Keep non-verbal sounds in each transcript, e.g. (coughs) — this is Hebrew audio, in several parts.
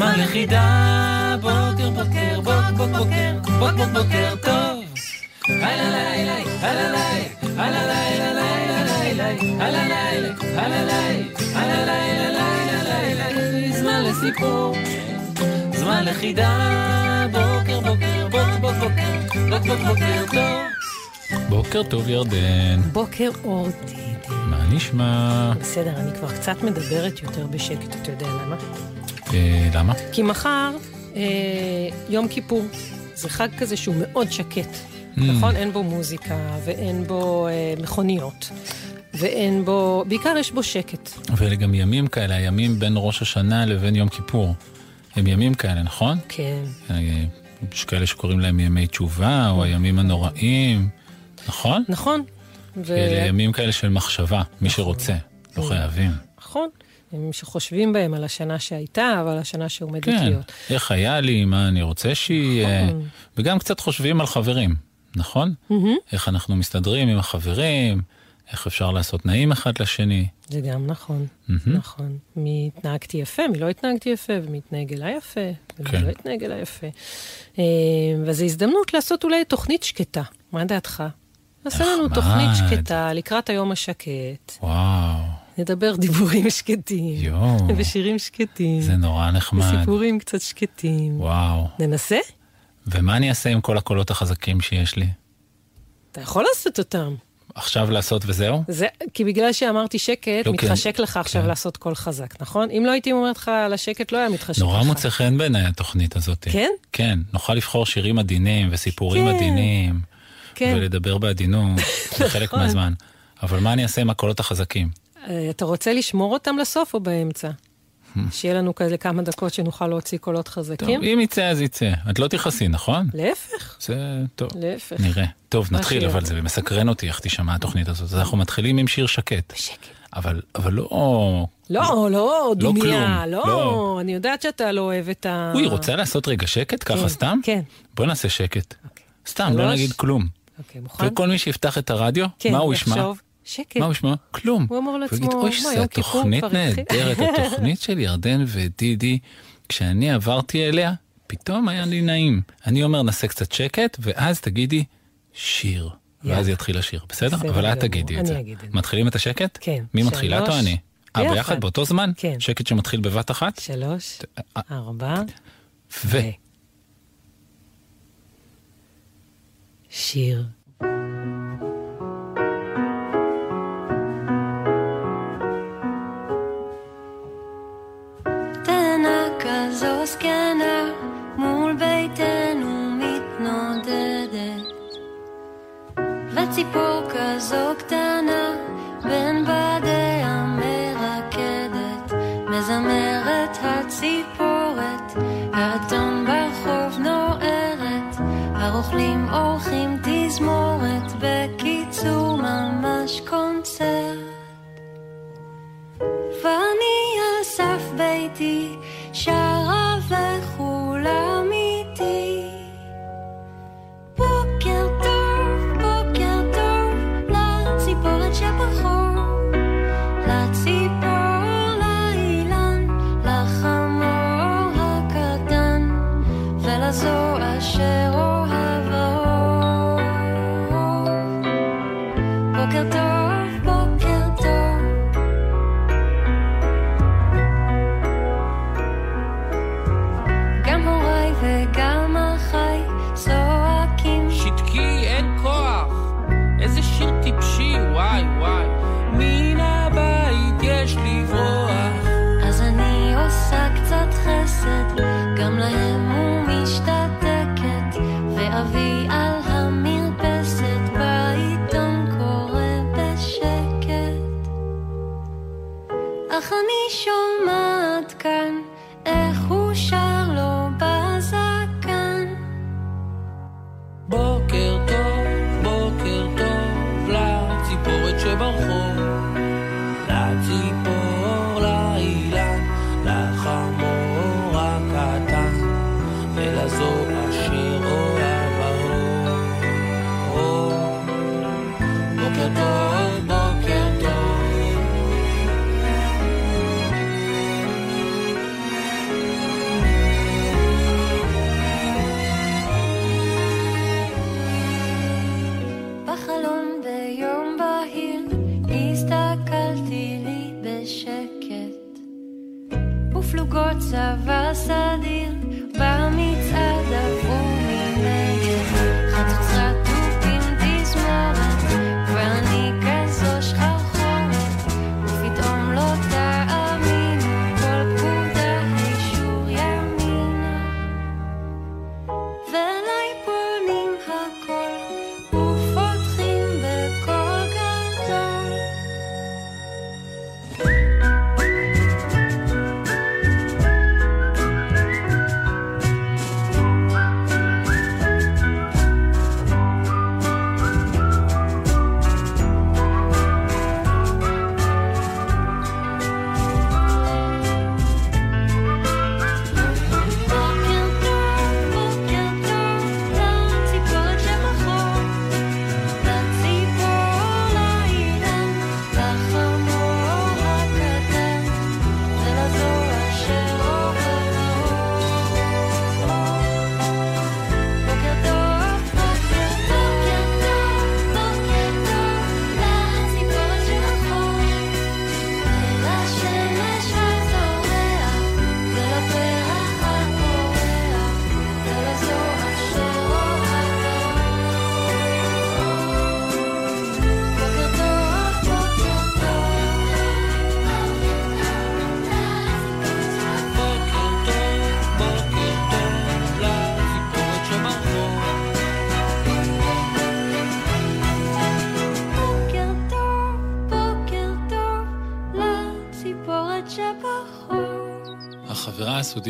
זמן לחידה. בוקר, בוקר, בוק, בוק, בוקר, בוק, בוק, בוקר טוב. הלא לילה, הלא לילה, הלא לילה, לילה, לילה, הלא לילה, הלא לילה, הלא לילה, לילה, לילה, זמן לסיפור. זמן לחידה, בוקר בוקר, בוק בוק בוקר, בוק בוק בוקר טוב. בוקר טוב ירדן, בוקר אור דידי. מה נשמע? בסדר, אני כבר קצת מדברת יותר בשקט, אתה יודע למה? אה, למה? כי מחר אה, יום כיפור. זה חג כזה שהוא מאוד שקט, Mm. נכון? אין בו מוזיקה, ואין בו אה, מכוניות, ואין בו... בעיקר יש בו שקט. ואלה גם ימים כאלה, הימים בין ראש השנה לבין יום כיפור. הם ימים כאלה, נכון? כן. יש כאלה שקוראים להם ימי תשובה, או הימים הנוראים, נכון? נכון. ו... אלה ימים כאלה של מחשבה, מי שרוצה, לא חייבים. נכון. שחושבים בהם על השנה שהייתה, ועל השנה שעומדת כן, להיות. איך היה לי, מה אני רוצה שיהיה, נכון. וגם קצת חושבים על חברים, נכון? איך אנחנו מסתדרים עם החברים, איך אפשר לעשות נעים אחד לשני. זה גם נכון. נכון. מי התנהגתי יפה, מי לא התנהגתי יפה, ומי התנהג אליי יפה, ומי כן. לא התנהג אליי יפה. אה, וזו הזדמנות לעשות אולי תוכנית שקטה. מה דעתך? נעשה לנו. תוכנית שקטה לקראת היום השקט. וואו, נדבר דיבורים שקטים, יואו, ושירים שקטים, זה נורא נחמד. וסיפורים קצת שקטים. וואו. ננסה? ומה אני אעשה עם כל הקולות החזקים שיש לי? אתה יכול לעשות אותם. עכשיו לעשות וזהו? זה, כי בגלל שאמרתי שקט, לא, מתחשק כן. לך עכשיו כן. לעשות קול חזק, נכון? אם לא הייתי אומרת לך על השקט, לא היה מתחשק לך. נורא מוצא חן בעיניי התוכנית הזאת. כן? כן, נוכל לבחור שירים עדינים וסיפורים כן. עדינים, כן. ולדבר בעדינות (laughs) בחלק נכון. מהזמן. אבל מה אני אעשה עם הקולות החזקים? אה, אתה רוצה לשמור אותם לסוף או באמצע? שיהיה לנו כאלה כמה דקות שנוכל להוציא קולות טוב, חזקים? אם יצא אז יצא. את לא תכעסי, נכון? להפך, זה טוב. להפך. נראה. טוב, נתחיל. אבל זה מסקרן אותי איך תישמע התוכנית הזאת. אז אנחנו מתחילים עם שיר שקט. בשקט. אבל, אבל לא... לא, לא, דומיה, כלום, לא, לא. אני יודעת שאתה לא אוהב את ה... אוי, רוצה לעשות רגע שקט ככה כן, סתם? כן. בוא נעשה שקט. אוקיי. סתם, לא. נגיד כלום. אוקיי, מוכן? וכל מי שיפתח את הרדיו, כן, מה הוא ישמע? יחשוב, שקט. מה הוא ישמע? כלום. הוא אמר לעצמו, "מה, יום כיפור כבר התחיל?" נהדרת, התוכנית של ירדן ודידי, כשאני עברתי אליה, פתאום היה לי נעים. אני אומר, נעשה קצת שקט, ואז תגידי, שיר. ואז. יתחיל השיר, בסדר? אבל את תגידי את זה. מתחילים את השקט? כן. מי מתחיל, את או. אני? אה, ביחד. באותו זמן? כן. שקט שמתחיל בבת אחת? שלוש, אה, ארבע, ו... שיר. זקנה מול ביתנו מתנודדת וציפור כזו קטנה בין בדיה מרקדת מזמרת הציפורת האתון ברחוב נוערת הרוכלים עורכים תזמורת בקיצור ממש קונצרט ואני על סף ביתי, חמור, רק אתה, ולזוג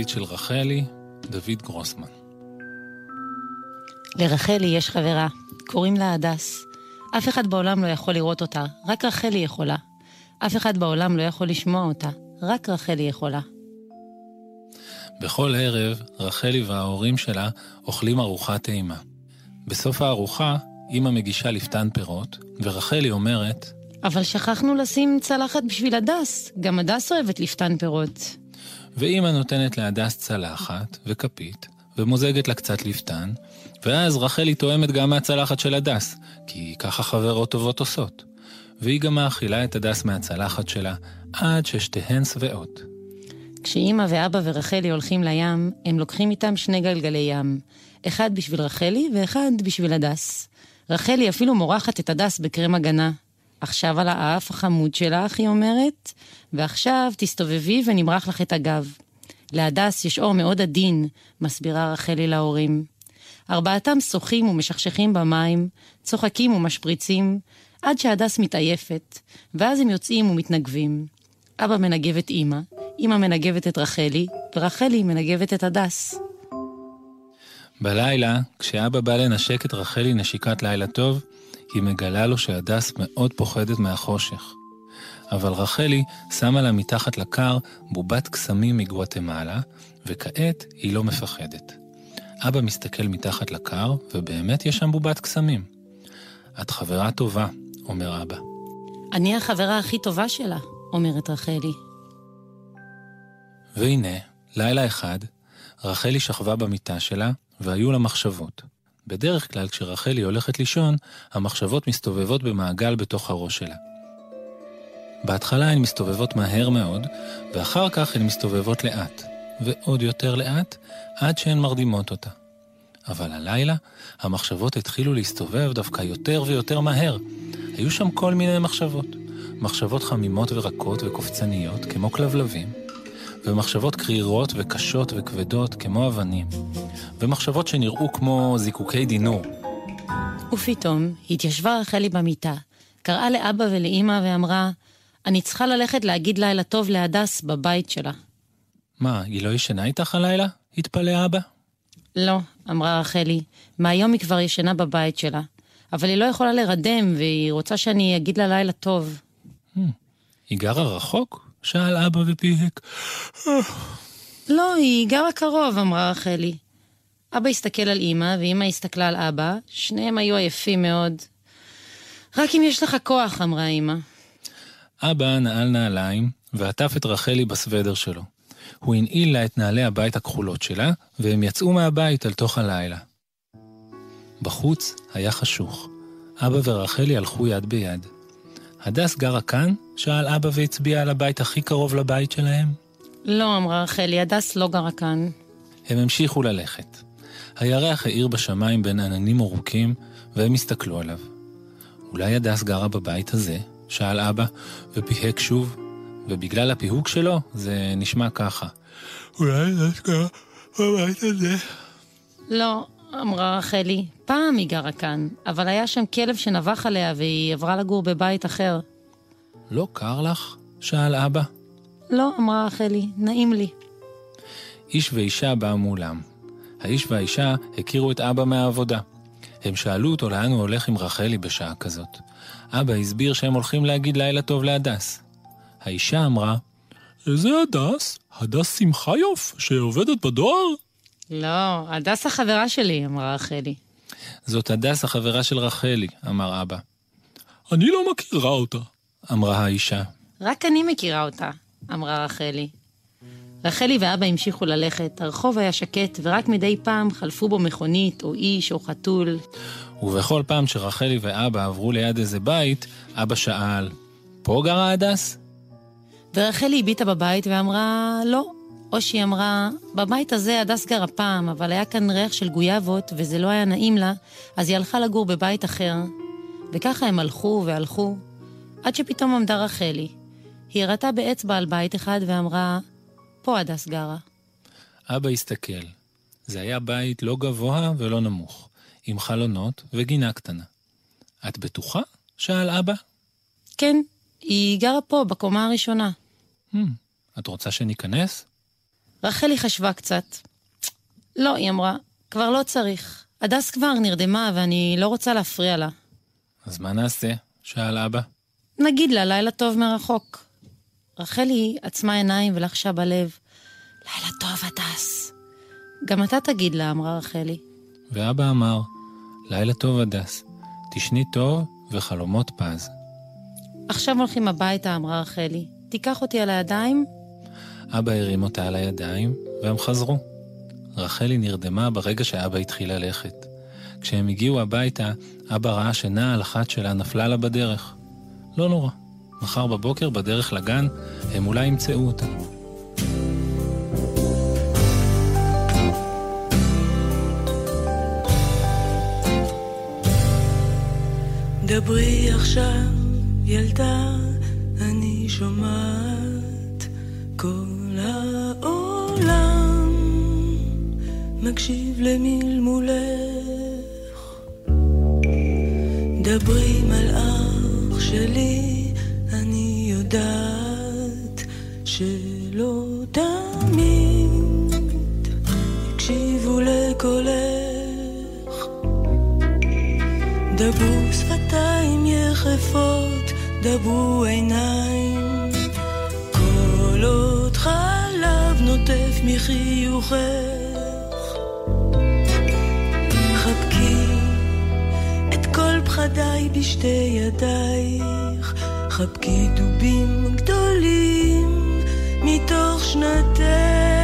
החברה הסודית של רחלי, דוד גרוסמן. לרחלי יש חברה, קוראים לה הדס. אף אחד בעולם לא יכול לראות אותה, רק רחלי יכולה. אף אחד בעולם לא יכול לשמוע אותה, רק רחלי יכולה. בכל ערב, רחלי וההורים שלה אוכלים ארוחת טעימה. בסוף הארוחה, אמא מגישה לפתן פירות, ורחלי אומרת, אבל שכחנו לשים צלחת בשביל הדס, גם הדס אוהבת לפתן פירות. ואמא נותנת להדס צלחת וכפית, ומוזגת לה קצת לפתן, ואז רחלי טועמת גם מהצלחת של הדס, כי ככה חברות טובות עושות. והיא גם מאכילה את הדס מהצלחת שלה, עד ששתיהן שבעות. כשאימא ואבא ורחלי הולכים לים, הם לוקחים איתם שני גלגלי ים. אחד בשביל רחלי ואחד בשביל הדס. רחלי אפילו מורחת את הדס בקרם הגנה. עכשיו על האף החמוד שלך, היא אומרת, ועכשיו תסתובבי ונמרח לך את הגב. להדס יש אור מאוד עדין, מסבירה רחלי להורים. ארבעתם שוחים ומשכשכים במים, צוחקים ומשפריצים, עד שהדס מתעייפת, ואז הם יוצאים ומתנגבים. אבא מנגב את אמא, אמא מנגבת את רחלי, ורחלי מנגבת את הדס. בלילה, כשאבא בא לנשק את רחלי נשיקת לילה טוב, היא מגלה לו שהדס מאוד פוחדת מהחושך. אבל רחלי שמה לה מתחת לקר בובת קסמים מגואטמלה, וכעת היא לא מפחדת. אבא מסתכל מתחת לקר, ובאמת יש שם בובת קסמים. את חברה טובה, אומר אבא. אני החברה הכי טובה שלה, אומרת רחלי. והנה, לילה אחד, רחלי שכבה במיטה שלה, והיו לה מחשבות. בדרך כלל כשרחלי הולכת לישון, המחשבות מסתובבות במעגל בתוך הראש שלה. בהתחלה הן מסתובבות מהר מאוד, ואחר כך הן מסתובבות לאט, ועוד יותר לאט, עד שהן מרדימות אותה. אבל הלילה, המחשבות התחילו להסתובב דווקא יותר ויותר מהר. היו שם כל מיני מחשבות. מחשבות חמימות ורקות וקופצניות, כמו כלבלבים, ומחשבות קרירות וקשות וכבדות, כמו אבנים, ומחשבות שנראו כמו זיקוקי דינור. ופתאום התיישבה רחלי במיטה, קראה לאבא ולאימא ואמרה, אני צריכה ללכת להגיד לילה טוב להדס בבית שלה. מה, היא לא ישנה איתך הלילה? התפלא אבא. לא, אמרה רחלי, מהיום היא כבר ישנה בבית שלה. אבל היא לא יכולה לרדם, והיא רוצה שאני אגיד לה לילה טוב. היא גרה רחוק? שאל אבא ופיהק. לא, היא גרה קרוב, אמרה רחלי. אבא הסתכל על אמא, ואמא הסתכלה על אבא, שניהם היו עייפים מאוד. רק אם יש לך כוח, אמרה אמא. אבא נעל נעליים ועטף את רחלי בסוודר שלו. הוא הנעיל לה את נעלי הבית הכחולות שלה, והם יצאו מהבית אל תוך הלילה. בחוץ היה חשוך. אבא ורחלי הלכו יד ביד. הדס גרה כאן? שאל אבא והצביע על הבית הכי קרוב לבית שלהם. לא, אמרה רחלי, הדס לא גרה כאן. הם המשיכו ללכת. הירח האיר בשמיים בין עננים ארוכים, והם הסתכלו עליו. אולי הדס גרה בבית הזה? שאל אבא, ופיהק שוב, ובגלל הפיהוק שלו זה נשמע ככה. אולי הדס גרה בבית הזה? לא, אמרה רחלי, פעם היא גרה כאן, אבל היה שם כלב שנבח עליה והיא עברה לגור בבית אחר. לא קר לך? שאל אבא. לא, אמרה רחלי, נעים לי. איש ואישה באו מולם. האיש והאישה הכירו את אבא מהעבודה. הם שאלו אותו לאן הוא הולך עם רחלי בשעה כזאת. אבא הסביר שהם הולכים להגיד לילה טוב להדס. האישה אמרה, איזה הדס? הדס שמחיוף, שעובדת בדואר? לא, הדס החברה שלי, אמרה רחלי. זאת הדס החברה של רחלי, אמר אבא. אני לא מכירה אותה, אמרה האישה. רק אני מכירה אותה, אמרה רחלי. רחלי ואבא המשיכו ללכת, הרחוב היה שקט, ורק מדי פעם חלפו בו מכונית, או איש, או חתול. ובכל פעם שרחלי ואבא עברו ליד איזה בית, אבא שאל, פה גרה הדס? ורחלי הביטה בבית ואמרה, לא. או שהיא אמרה, בבית הזה הדס גרה פעם, אבל היה כאן ריח של גויאבות, וזה לא היה נעים לה, אז היא הלכה לגור בבית אחר. וככה הם הלכו והלכו, עד שפתאום עמדה רחלי. היא הראתה באצבע על בית אחד ואמרה, פה הדס גרה. אבא הסתכל. זה היה בית לא גבוה ולא נמוך, עם חלונות וגינה קטנה. את בטוחה? שאל אבא. כן, היא גרה פה, בקומה הראשונה. Hmm, את רוצה שניכנס? רחלי חשבה קצת. לא, היא אמרה, כבר לא צריך. הדס כבר נרדמה ואני לא רוצה להפריע לה. אז מה נעשה? שאל אבא. נגיד לה לילה טוב מרחוק. רחלי עצמה עיניים ולחשה בלב, לילה טוב, הדס. גם אתה תגיד לה, אמרה רחלי. ואבא אמר, לילה טוב הדס, תשני טוב וחלומות פז. עכשיו הולכים הביתה, אמרה רחלי. תיקח אותי על הידיים? אבא הרים אותה על הידיים, והם חזרו. רחלי נרדמה ברגע שאבא התחיל ללכת. כשהם הגיעו הביתה, אבא ראה שנעל אחת שלה נפלה לה בדרך. לא נורא, מחר בבוקר בדרך לגן, הם אולי ימצאו אותה. דברי עכשיו, ילדה, אני שומעת מקשיב למלמולך. דברי מלאך שלי, אני יודעת שלא תמיד יקשיבו לקולך. דברו שפתיים יחפות, דברו עיניים. כל חלב נוטף מחיוכך. כל פחדיי בשתי ידייך. חבקי דובים גדולים מתוך שנתך.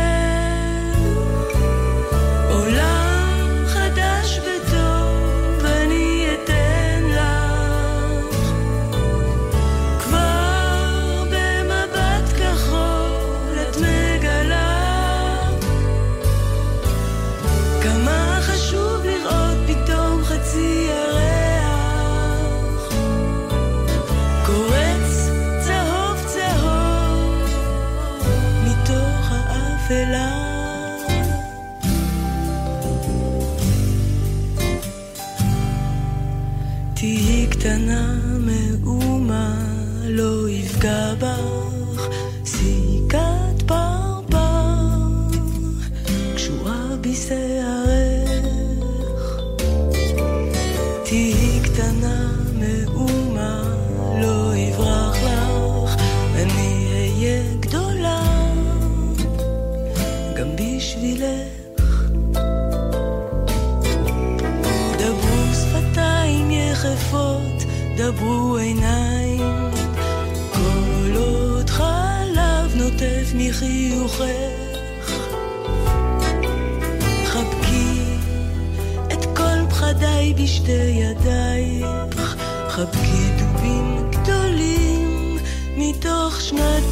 דברו עיניים. כל עוד חלב נוטף מחיוכך. חבקי את כל פחדיי בשתי ידייך. חבקי דובים גדולים מתוך שנתך.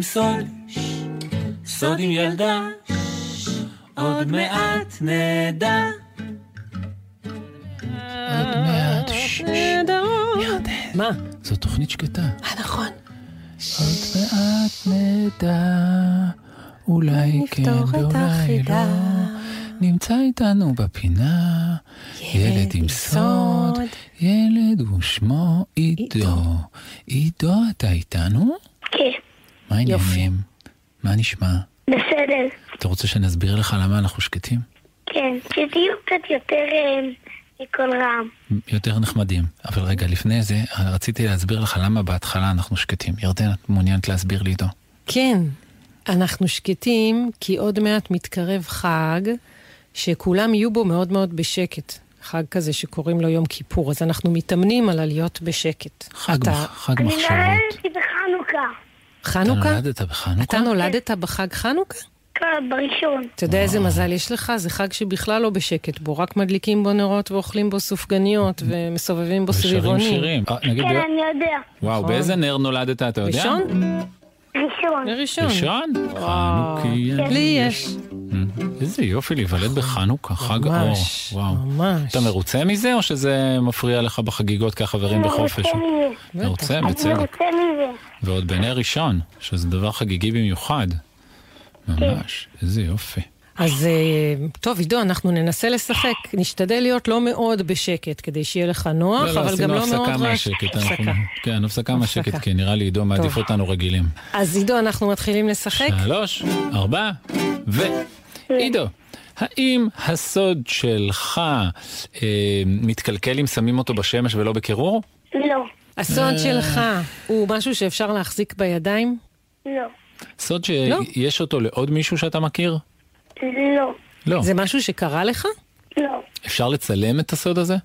עם סוד, סוד עם ילדה, עוד מעט נדע. עוד מעט. מה? זו תוכנית שקטה. אה, נכון. עוד מעט נדע, אולי כן ואולי. לא. נמצא איתנו בפינה, ילד עם סוד, ילד ושמו עידו. עידו, אתה איתנו? מה העניינים? מה נשמע? בסדר. אתה רוצה שנסביר לך למה אנחנו שקטים? כן, שתהיו קצת יותר אה, מכל רעם. יותר נחמדים. אבל רגע, לפני זה, רציתי להסביר לך למה בהתחלה אנחנו שקטים. ירדן, את מעוניינת להסביר לי עידו? כן, אנחנו שקטים כי עוד מעט מתקרב חג שכולם יהיו בו מאוד מאוד בשקט. חג כזה שקוראים לו יום כיפור, אז אנחנו מתאמנים על הלהיות בשקט. חג, אתה מח- חג אני מחשבות. נולדתי בחנוכה. אתה חנוכה? נולדת בחנוכה? אתה נולדת בחג חנוכה? כן, בראשון. אתה יודע איזה מזל יש לך? זה חג שבכלל לא בשקט בו, רק מדליקים בו נרות ואוכלים בו סופגניות ומסובבים בו ושרים סביבונים. שירים. אה, כן, אני יודע. וואו, באיזה נר נולדת, אתה יודע? ראשון? ראשון. ראשון. ראשון? חנוכיה. לי יש. איזה יופי להיוולד בחנוכה, חג אור. ממש, וואו. ממש. אתה מרוצה מזה, או שזה מפריע לך בחגיגות כחברים בחופש? מרוצה מזה. מרוצה, אני בצדק. מרוצה מזה. ועוד בנר ראשון, שזה דבר חגיגי במיוחד. ממש, איזה יופי. אז אה, טוב, עידו, אנחנו ננסה לשחק. נשתדל להיות לא מאוד בשקט, כדי שיהיה לך נוח, לא, לא, אבל גם עשינו לא מאוד הפסקה רעש. מהשקט. אנחנו- הפסקה. כן, הפסקה מהשקט, הפסקה. כי נראה לי עידו מעדיף. אותנו רגילים. אז עידו, אנחנו מתחילים לשחק? שלוש, ארבע, ו... עידו, האם הסוד שלך אה, מתקלקל אם שמים אותו בשמש ולא בקירור? לא. הסוד אה. שלך הוא משהו שאפשר להחזיק בידיים? לא. סוד לא. שיש אותו לעוד מישהו שאתה מכיר? לא. לא. זה משהו שקרה לך? לא. אפשר לצלם את הסוד הזה?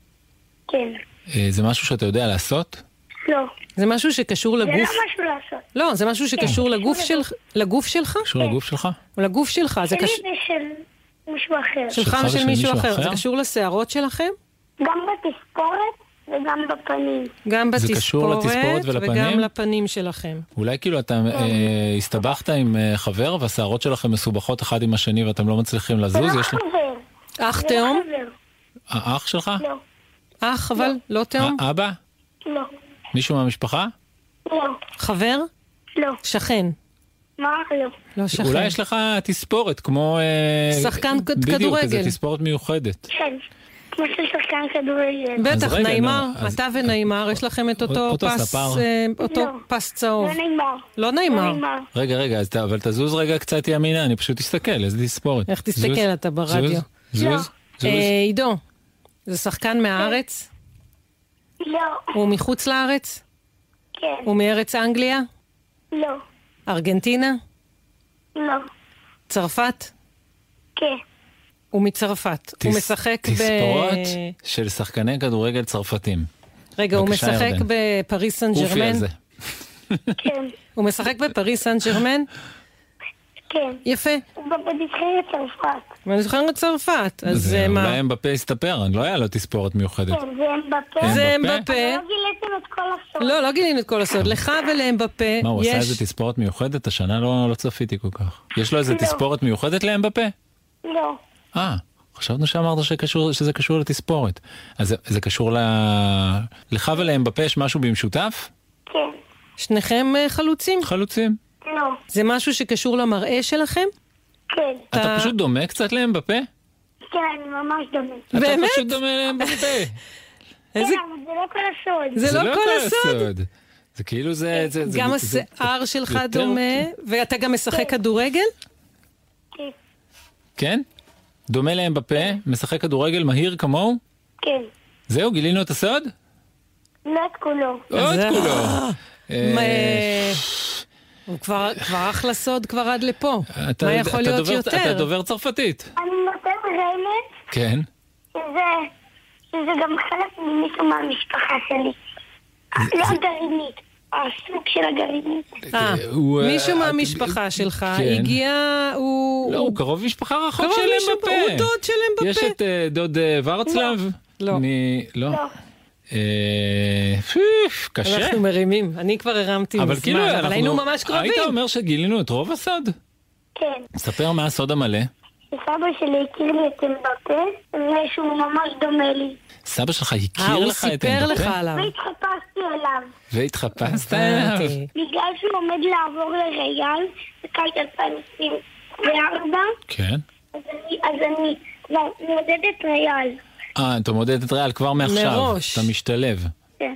כן. אה, זה משהו שאתה יודע לעשות? לא. זה משהו שקשור זה לא לגוף? משהו לעשות. לא, זה משהו שקשור לגוף שלך? לגוף שלך? קשור לגוף שלך? לגוף שלך? זה שלי קשור... ושל מישהו אחר. שלך ושל מישהו אחר. זה קשור לשערות שלכם? גם בתספורת וגם בפנים. גם זה קשור בתספורת לתספורת ולפנים? וגם לפנים שלכם. אולי כאילו אתה אה, הסתבכת עם אה, חבר והשערות שלכם מסובכות אחד עם השני ואתם לא מצליחים זה לזוז? לא יש לך... חבר. אח זה תאום? לא. האח שלך? לא. אח אבל? לא תאום? אה, אבא? לא. מישהו מהמשפחה? לא. חבר? לא. שכן. מה? לא. לא שכן. אולי יש לך תספורת כמו... אה, שחקן כ- בדיוק, כדורגל. איזה תספורת מיוחדת. כן. כמו של שחקן כדורגל. בטח, נעימר, אתה ונעימר, יש לכם את אותו אותו פס, ספר. אה, אותו לא. פס צהוב. לא נעימר. לא לא נעימר. נעימר. רגע, רגע, אבל תזוז רגע קצת ימינה, אני פשוט אסתכל, איזה תספורת. איך תסתכל, זוז, אתה ברדיו. זוז, זוז, לא. זוז. אה, עידו, זה שחקן מהארץ? לא. הוא מחוץ לארץ? כן. הוא מארץ אנגליה? לא. ארגנטינה? לא. צרפת? כן. הוא מצרפת. הוא תס- משחק ב... תספורות של שחקני כדורגל צרפתים. רגע, הוא משחק ירדן. בפריס סן אופי ג'רמן? על זה. כן. הוא משחק בפריס סן ג'רמן? כן. יפה. הוא בנבחרת צרפת. זוכרת צרפת. אז זה זה מה? אולי אמבפה יסתפר, לא היה לו תספורת מיוחדת. כן, זה אמבפה. זה אמבפה? לא גיליתם את כל הסוד. לא, לא גילינו את כל הסוד. לך ולאמבפה מה, הוא עשה יש... איזה תספורת מיוחדת? השנה לא לא צפיתי כל כך. יש לו איזה לא. תספורת מיוחדת לאמבפה? לא. אה, חשבנו שאמרת שקשור- שזה קשור לתספורת. אז זה- זה קשור ל... לך ולאמבפה יש משהו במשותף? כן. שניכם אה, חלוצים? חלוצים. לא. זה משהו שקשור למראה שלכם? כן. אתה אתה- פשוט דומה קצת לאמבפה? כן, אני ממש דומה. אתה באמת? פשוט דומה לאמבפה. (laughs) איזה... כן, אבל זה לא כל הסוד. זה לא כל הסוד. זה כאילו זה... זה- זה- גם השיער שלך דומה, ואתה גם משחק כדורגל? כן. כן? דומה לאמבפה, משחק כדורגל מהיר כמוהו? כן. זהו, גילינו את הסוד? לא את כולו. עוד זה- כולו. אה, הוא כבר כבר אחלה סוד כבר עד לפה. אתה- מה יכול אתה להיות דובר- אתה יותר? דובר צרפתית. אני נותן רמז כן. שזה, שזה גם חלק ממישהו מהמשפחה שלי. לא הגרעינית. הסוג של הגרעינים. אה, הוא, אה, מישהו את- מהמשפחה שלך כן. הגיע, הוא... לא, הוא קרוב משפחה רחוק של אמבפה. הוא דוד של אמבפה. יש את אה, דוד אה, ורצלב? לא. מ- לא. לא. אה, קשה. אנחנו מרימים, אני כבר הרמתי אבל מזמן, כאילו, אבל אנחנו- היינו ממש קרובים. היית אומר שגילינו את רוב הסוד? כן. ספר מה הסוד המלא. סבא שלי הכיר לי את אמבפה, ושהוא ממש דומה לי. סבא שלך אה, הכיר הוא לך את סיפר לך אמבפה? עליו. והתחפשתי אליו. והתחפשת אליו? בגלל שהוא עומד לעבור לריאל בקיץ 2024, כן. אז אני, אז אני כבר מעודדת ריאל. אה, אתה מודד את ריאל כבר מעכשיו. מראש. אתה משתלב. כן.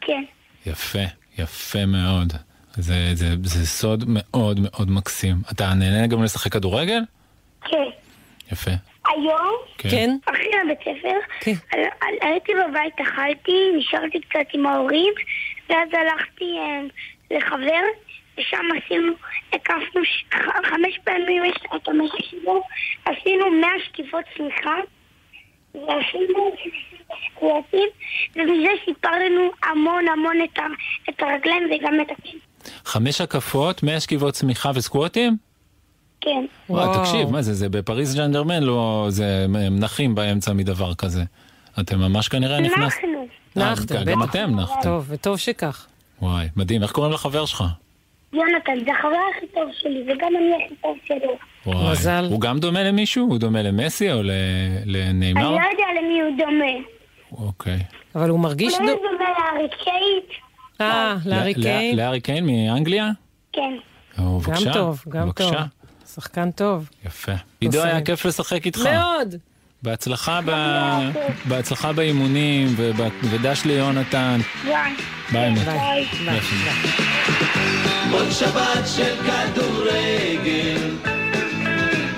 כן. יפה, יפה מאוד. זה, זה, זה סוד מאוד מאוד מקסים. אתה נהנה גם לשחק כדורגל? כן. יפה. היום, כן? אחרי הבית ספר, כן. על- על- הייתי בבית, אכלתי, נשארתי קצת עם ההורים, ואז הלכתי אה, לחבר, ושם עשינו, הקפנו ש- ח- חמש פעמים יש את המשק שלו, עשינו מאה שקיפות צמיחה, ועשינו סקווטים, ומזה סיפרנו המון המון את, ה, את הרגליים וגם את הכיס. חמש הקפות, מאה שכיבות צמיחה וסקווטים? כן. וואו, וואו. תקשיב, מה זה, זה בפריז ז'נדרמן, לא, זה, הם נחים באמצע מדבר כזה. אתם ממש כנראה נכנס... אנחנו. אה, נחתם, גם בטח. אתם נחתם. טוב, וטוב שכך. וואי, מדהים. איך קוראים לחבר שלך? יונתן, זה החבר הכי טוב שלי, וגם אני הכי טוב שלו. וואי. מזל. הוא גם דומה למישהו? הוא דומה למסי או ל- לניימר? אני לא יודע למי הוא דומה. אוקיי. אבל הוא מרגיש... אולי דו- הוא דומה לארי קייט? אה, לארי ל- ל- קיין. לארי קיין מאנגליה? כן. או, גם בבקשה. טוב, גם טוב. בבקשה. שחקן טוב. יפה. עידו, היה. כיף לשחק איתך. מאוד! בהצלחה, ב... בהצלחה באימונים. ודש ליונתן. ביי. ביי, אמא. ביי. ביי. עוד שבת של כדורגל,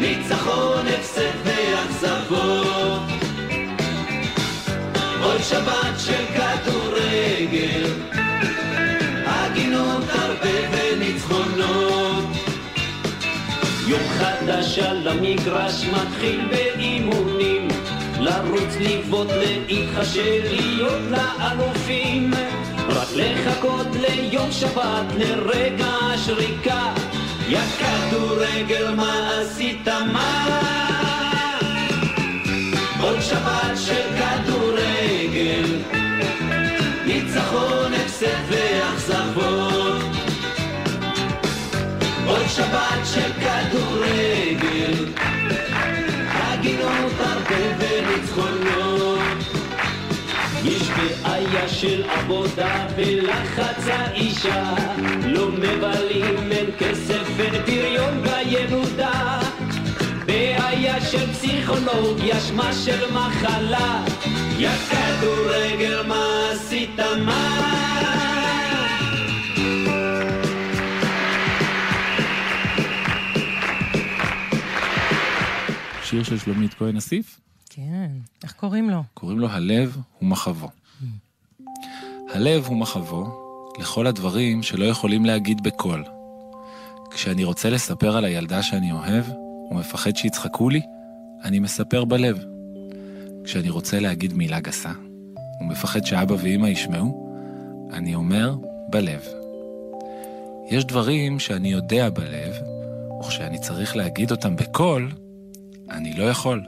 ניצחון, הפסד ואכזבות. עוד שבת של כדורגל, הגינות הרבה וניצחונות. יום חדש על המגרש מתחיל באימונים, לרוץ, לבעוט, להתחשב, להיות לאלופים. רק לחכות ליום שבת, לרגע השריקה. יא כדורגל, מה עשית מה? עוד שבת של כדורגל, ניצחון, הפסד ואכזבות. עוד שבת של כדורגל, של עבודה ולחץ האישה, לא מבלים, אין כסף, אין פריון בילודה. בעיה של פסיכולוגיה, שמה של מחלה, יא כדורגל, מה עשית מה? שיר של שלומית כהן אסיף, כן, איך קוראים לו? קוראים לו הלב הוא מחבו. הלב הוא מחבו לכל הדברים שלא יכולים להגיד בקול. כשאני רוצה לספר על הילדה שאני אוהב, ומפחד שיצחקו לי, אני מספר בלב. כשאני רוצה להגיד מילה גסה, ומפחד שאבא ואמא ישמעו, אני אומר בלב. יש דברים שאני יודע בלב, וכשאני צריך להגיד אותם בקול, אני לא יכול.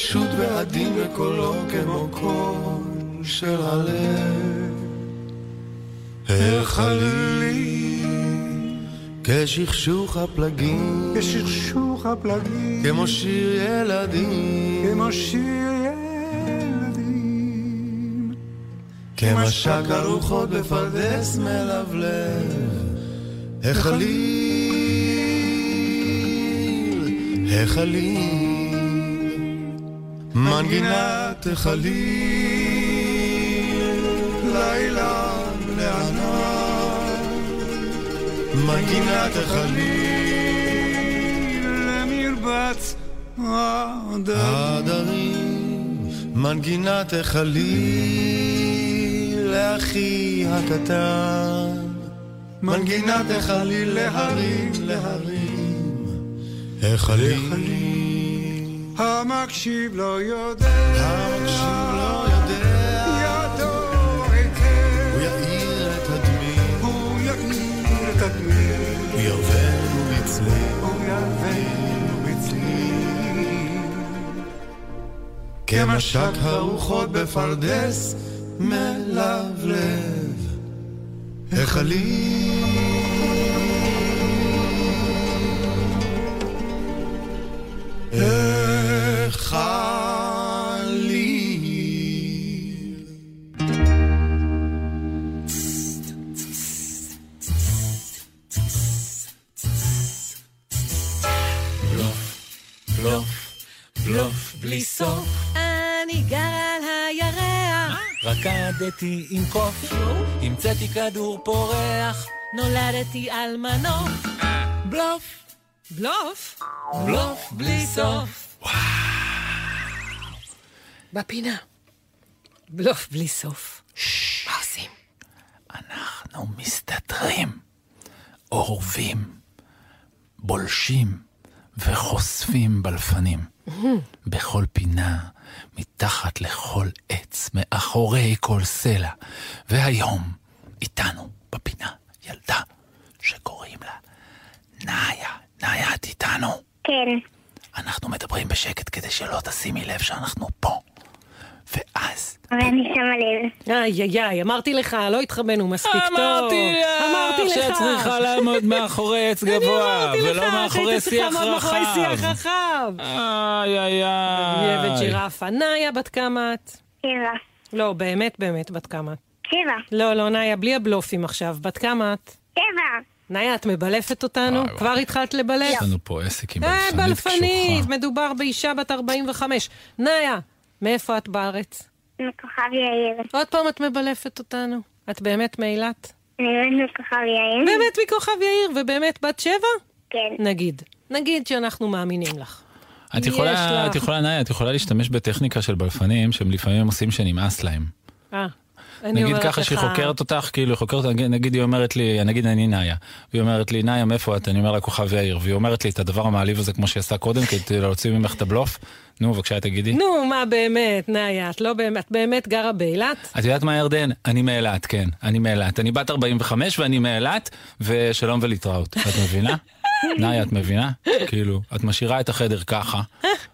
פשוט ועדין וקולו כמו קול של הלב. החליל כשכשוך הפלגים, כשכשוך הפלגים, כמו שיר ילדים, כמו שיר ילדים, כמשק הרוחות בפרדס מלבלב. החליל, החליל, מנגינת החליל, לילה לענן, מנגינת החליל, למרבץ העדרים. מנגינת החליל, לאחי הקטן. מנגינת החליל להרים, להרים, החליל. המקשיב לא יודע, המקשיב לא יודע, ידו היטב, הוא יאיר את הדמי, הוא יאיר את הדמי, הוא ירוונו בצלי. הוא יבנו בצלי. כמשק הרוחות בפרדס מלבלב. החליל. רקדתי עם קוף, המצאתי כדור פורח, נולדתי על מנוף. בלוף, בלוף? בלוף בלי סוף. בפינה. בלוף בלי סוף. מה עושים? אנחנו מסתתרים, אורבים, בולשים וחושפים בלפנים. בכל פינה, מתחת לכל עץ, מאחורי כל סלע. והיום, איתנו בפינה, ילדה שקוראים לה נאיה. נאיה, את איתנו? כן. אנחנו מדברים בשקט כדי שלא תשימי לב שאנחנו פה. ואז... אבל אני שמה לב. איי איי איי, אמרתי לך, לא התחבאנו מספיק טוב. אמרתי אמרתי לך לך. שאת צריכה לעמוד מאחורי עץ (laughs) גבוה, אני אמרתי ולא לך מאחורי שהיית צריכה שיח לעמוד מאחורי שיח רחב. רחב. איי איי איי. וג'ירפה. נאיה, בת כמה את? שבע. לא, באמת באמת, בת כמה את? שבע. לא, לא, נאיה, בלי הבלופים עכשיו. בת כמה את? שבע. נאיה, את מבלפת אותנו? וואי, וואי. כבר התחלת לבלף? יש לנו פה עסק עם אה, בלפנית בלפנית, קשוחה. מדובר באישה בת 45. נאיה, מאיפה את בארץ? מכוכב יאיר. עוד פעם את מבלפת אותנו. את באמת מאילת? אני באמת מכוכב יאיר. באמת מכוכב יאיר, ובאמת בת שבע? כן. נגיד. נגיד שאנחנו מאמינים לך. את יכולה. את יכולה, נאיה, את יכולה להשתמש בטכניקה של בלפנים, שהם לפעמים עושים שנמאס להם. אה, נגיד ככה לך- שהיא חוקרת אותך, כאילו היא חוקרת, נגיד- נגיד היא אומרת לי, נגיד אני נאיה, והיא אומרת לי, נאיה, מאיפה את? אני אומר לה כוכב יאיר, והיא אומרת לי את הדבר המעליב הזה כמו שהיא עשתה קודם, כדי להוציא ממך את הבלוף. נו, בבקשה תגידי. נו, מה באמת, נאיה, את לא באמת, את באמת גרה באילת? את יודעת מה ירדן? אני מאילת, כן, אני מאילת. אני בת 45 ואני מאילת, ושלום ולהתראות. את מבינה? (laughs) נאיה, את מבינה? כאילו, את משאירה את החדר ככה,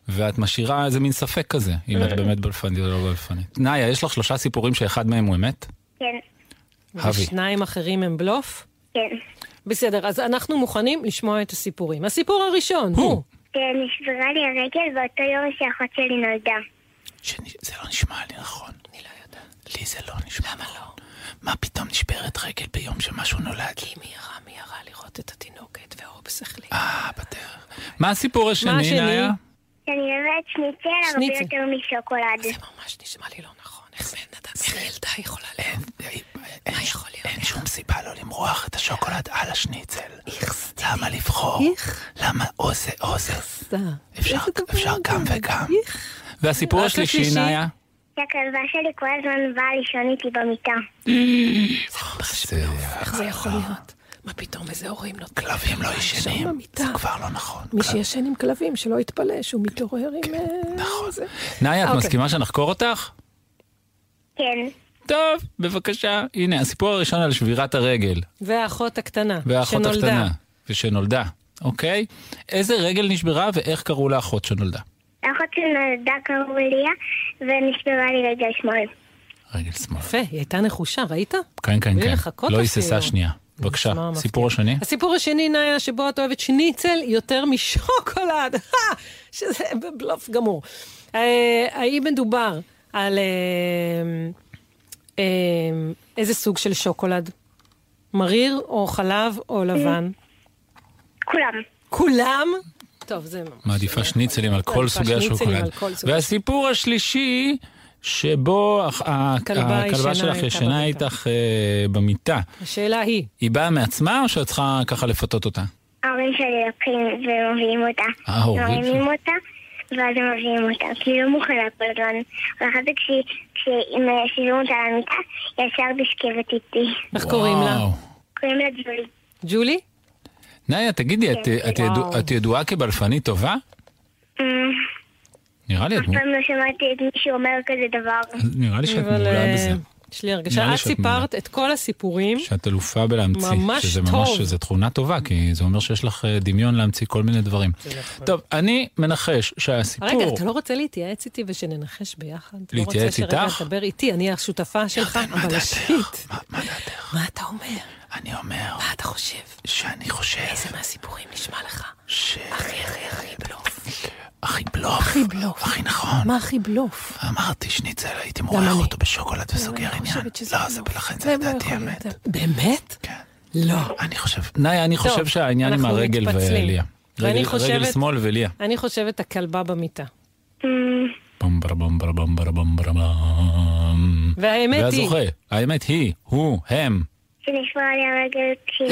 ואת משאירה איזה מין ספק כזה, אם את באמת בלפנית או לא בלפנית. נאיה, יש לך שלושה סיפורים שאחד מהם הוא אמת? כן. ושניים אחרים הם בלוף? כן. בסדר, אז אנחנו מוכנים לשמוע את הסיפורים. הסיפור הראשון הוא... כן, נשברה לי הרגל באותו יום שאחות שלי נולדה. זה לא נשמע לי נכון. אני לא יודעת. לי זה לא נשמע למה לא? מה פתאום נשברת רגל ביום שמשהו נולד? כי מיהרה מיהרה לראות את התינוקת ואופס החליט. אה, בדרך. מה הסיפור השני, השני? נאיה? אוהבת שניצל הרבה. יותר משוקולד. זה ממש נשמע לי לא נכון. איך ילדה יכולה אין, יכול להיות? אין שום סיבה לא למרוח את השוקולד על השניצל. למה לבחור? איך? למה או זה או זה? אפשר גם? וגם. איך? והסיפור השלישי? נאיה? שהכלבה שלי כל הזמן באה לישון איתי במיטה. זה- איך זה יכול להיות? מה פתאום איזה הורים נותנים? כלבים לא לישון ישנים. זה כבר לא נכון. מי כל- שישן עם כלבים, שלא יתפלא שהוא מתעורר עם... אה, נכון. זה. נאיה, את אוקיי. מסכימה שנחקור אותך? כן. טוב, בבקשה. הנה, הסיפור הראשון על שבירת הרגל. והאחות הקטנה, והאחות שנולדה. הקטנה. ושנולדה, אוקיי? איזה רגל נשברה ואיך קראו לאחות שנולדה? האחות שלי נולדה קראו ליה, ונשברה לי רגל שמאל. רגל שמאל. יפה, היא הייתה נחושה, ראית? כן, כן, כן. לא. היססה שנייה. בבקשה. סיפור השני? הסיפור השני, נאיה, שבו את אוהבת שניצל יותר משוקולד, (laughs) שזה בלוף גמור. אה, האם מדובר על אה, אה, איזה סוג של שוקולד? מריר או חלב או לבן? כולם. כולם? טוב, זה ממש... מעדיפה שניצלים על כל סוגי השוקולד. והסיפור השלישי, שבו הכלבה שלך ישנה. איתך אה, במיטה. השאלה היא, היא באה מעצמה או שאת צריכה ככה לפתות אותה? ההורים שלי לוקחים ומביאים אותה. ההורים מרימים אותה, ואז הם מביאים אותה. כי היא לא מוכנה כל הזמן. ואחר כך משיבים אותה למיטה, היא ישר נשכבת איתי. איך קוראים לה? קוראים לה ג'ולי. ג'ולי? נאיה, תגידי, את- כן. את ידועה כבלפנית טובה? נראה לי, את אף פעם לא שמעתי את מישהו אומר כזה דבר. נראה לי שאת אבל מעולה אה, בזה. יש לי הרגשה, את סיפרת את כל הסיפורים. שאת אלופה בלהמציא. ממש שזה טוב. ממש, זו תכונה טובה, כי זה אומר שיש לך אה, דמיון להמציא כל מיני דברים. טוב, אני מנחש שהסיפור... רגע, אתה לא רוצה להתייעץ איתי ושננחש ביחד? אתה לא להתייעץ רוצה שרגע איתך? תדבר איתי, אני השותפה שלך, מה הבלשית. מה דעתך? מה אתה אומר? אני אומר מה אתה חושב? שאני חושב איזה מהסיפורים נשמע לך? ש... הכי הכי הכי בלוף. הכי בלוף. הכי בלוף. הכי נכון. מה הכי בלוף? אמרתי שניצל, הייתי מורח. אותו בשוקולד וסוגר עניין. לא, זה בלוף. לכן זה לא לדעתי יכול אמת. באמת? כן. לא. אני חושב, נאיה, אני חושב שהעניין עם הרגל. וליה. ואני רגל- שמאל וליה. אני חושבת הכלבה במיטה. אמ. והאמת היא... והזוכה, האמת היא, הוא, הם. הרגל כשהיא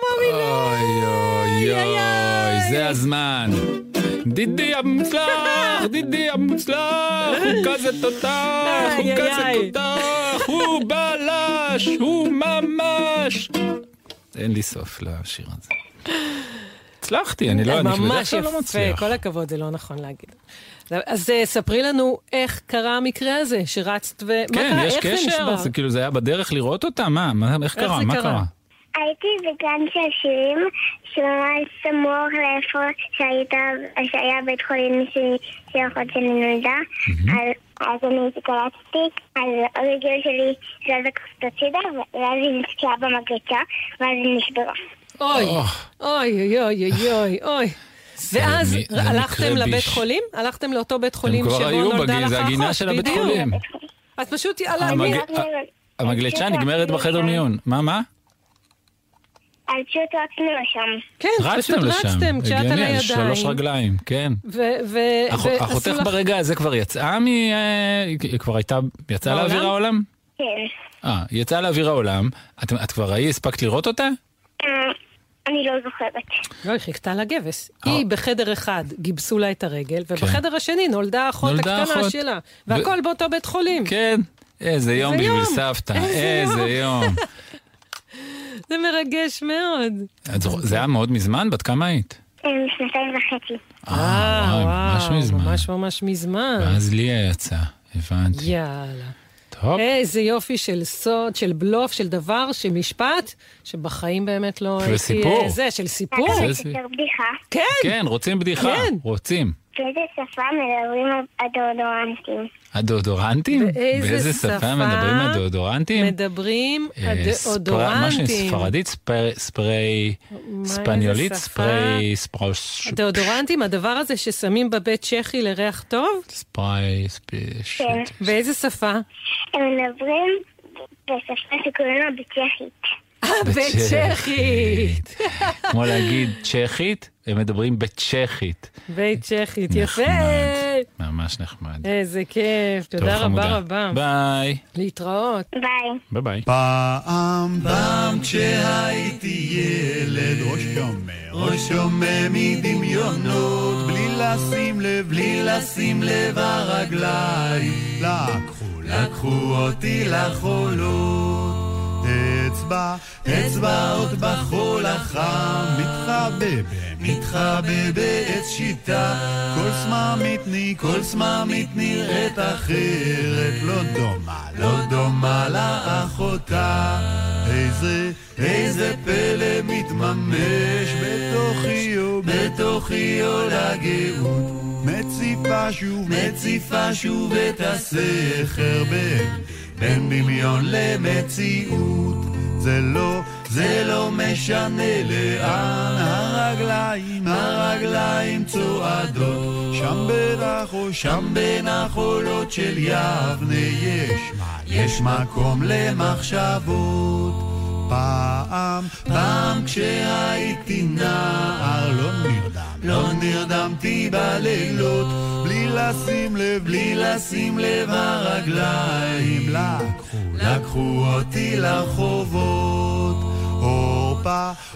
נולדה. (gasps) אוי אוי אוי, זה הזמן. דידי המוצלח, דידי המוצלח, הוא כזה תותח, הוא כזה. תותח, הוא בלש, הוא ממש. אין לי סוף לשיר הזה. הצלחתי, אני לא, אני בדרך ממש כלל לא יפה, מצליח. כל הכבוד, זה לא נכון להגיד. אז אה, ספרי לנו איך קרה המקרה הזה, שרצת ו... מה כן, קרה? יש קשר, נשבר? זה כאילו זה היה בדרך לראות אותה? מה, מה- איך איך קרה? מה קרה? קרה? הייתי בגן של שירים, שממש סמוך לאיפה שהיית, שהיה בית חולים שלי, של אחות שלי נולדה. אז- אז אני קלטתי על הרגל שלי, זזה קפצת הצידה, ואז היא נתקעה במגלצה, ואז היא נשברה. אוי, אוח. אוי, אוי, אוי, אוי, אוי. ואז מי- הלכתם לבית. חולים? הלכתם לאותו בית חולים שבו נולדה לך זה הגינה אחות, של הבית בדיוק. חולים. את פשוט, יאללה, אני... רק- המגלצ'ה נגמרת בחדר מיון. מה, מה? אז פשוט רצנו לשם. כן, רצתם פשוט לשם. רצתם כשאת על הגיוני, שלוש הידיים. רגליים, כן. אחותך ברגע הזה כבר יצאה מ... אה, היא כבר הייתה... יצאה? לאוויר העולם? כן. אה, היא יצאה לאוויר העולם. את את כבר ראי, הספקת לראות אותה? אני לא זוכרת. לא, היא חיכתה לגבס. אה. היא בחדר אחד גיבסו לה את הרגל, ובחדר השני נולדה האחות הקטנה אחות. שלה. והכל באותו בית חולים. כן. איזה יום בשביל יום. סבתא, איזה יום. (laughs) זה מרגש מאוד. זה היה מאוד מזמן? בת כמה היית? אה, שנתיים וחצי. אה, וואי, ממש מזמן. ממש ממש מזמן. ואז ליה יצאה, הבנתי. יאללה. טוב. איזה יופי של סוד, של בלוף, של דבר, של משפט, שבחיים באמת לא. אה, זה, של סיפור. זה- לספר בדיחה. כן. כן, רוצים בדיחה? כן. רוצים. באיזה שפה מדברים הדאודורנטים? הדאודורנטים? באיזה שפה מדברים הדאודורנטים? מדברים אה, מה הדאודורנטים. שספרדית? מה, ספניולית? איזה שפה? ספריי ספרוש... דאודורנטים, הדבר הזה ששמים בבית שחי לריח טוב? ספריי ספש... כן. באיזה שפה? הם מדברים בשפה שקוראים לה בצ'כית. בצ'כית. כמו להגיד צ'כית, הם מדברים בצ'כית. בית צ'כית, יפה. נחמד. ממש נחמד. איזה כיף, תודה. רבה רבה. ביי. להתראות. ביי. ביי ביי. פעם, פעם כשהייתי ילד, או שומע, או שומע מדמיונות, בלי לשים לב, בלי לשים לב הרגליים, לקחו, לקחו אותי לחולות. אצבע, אצבעות בחול החם, מתחבא, מתחבא בעץ שיטה, כל סממיתני, כל סממית נראית אחרת, לא דומה, לא דומה לאחותה. איזה, איזה פלא מתממש בתוכי, בתוכי עול הגאות. מציפה שוב, מציפה שוב את הסכר בין, בין דמיון למציאות. זה לא, זה לא משנה לאן הרגליים, הרגליים צועדות. שם בין החול, שם בין החולות של יבנה יש, יש מקום למחשבות. פעם, פעם כשהייתי נער לא נרדם, לא נרדמתי בלילות, בלי לשים לב, בלי לשים לב הרגליים לקחו, לקחו אותי לרחובות.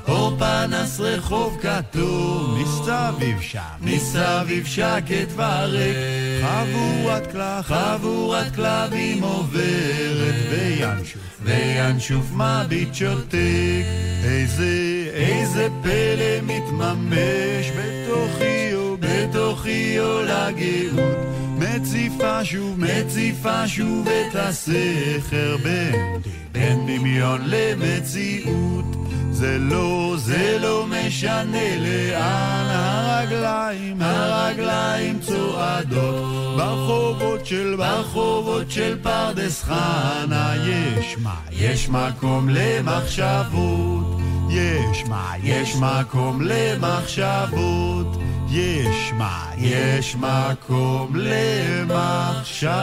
אור פנס רחוב כתום, מסביב שם, מסביב שקט וריק, חבורת כלה, חבורת כלבים עוברת. וינשוף, וינשוף מביט שותק, איזה, איזה פלא מתממש. בתוכי, או בתוכי עולה גאות, מציפה שוב, מציפה שוב את הסכר. בין, בין דמיון למציאות. זה לא, זה לא משנה לאן הרגליים, הרגליים צועדות. ברחובות של, ברחובות של פרדס חנה יש מה, יש מקום למחשבות. יש מה, יש מקום למחשבות. יש מה, יש מקום למחשבות.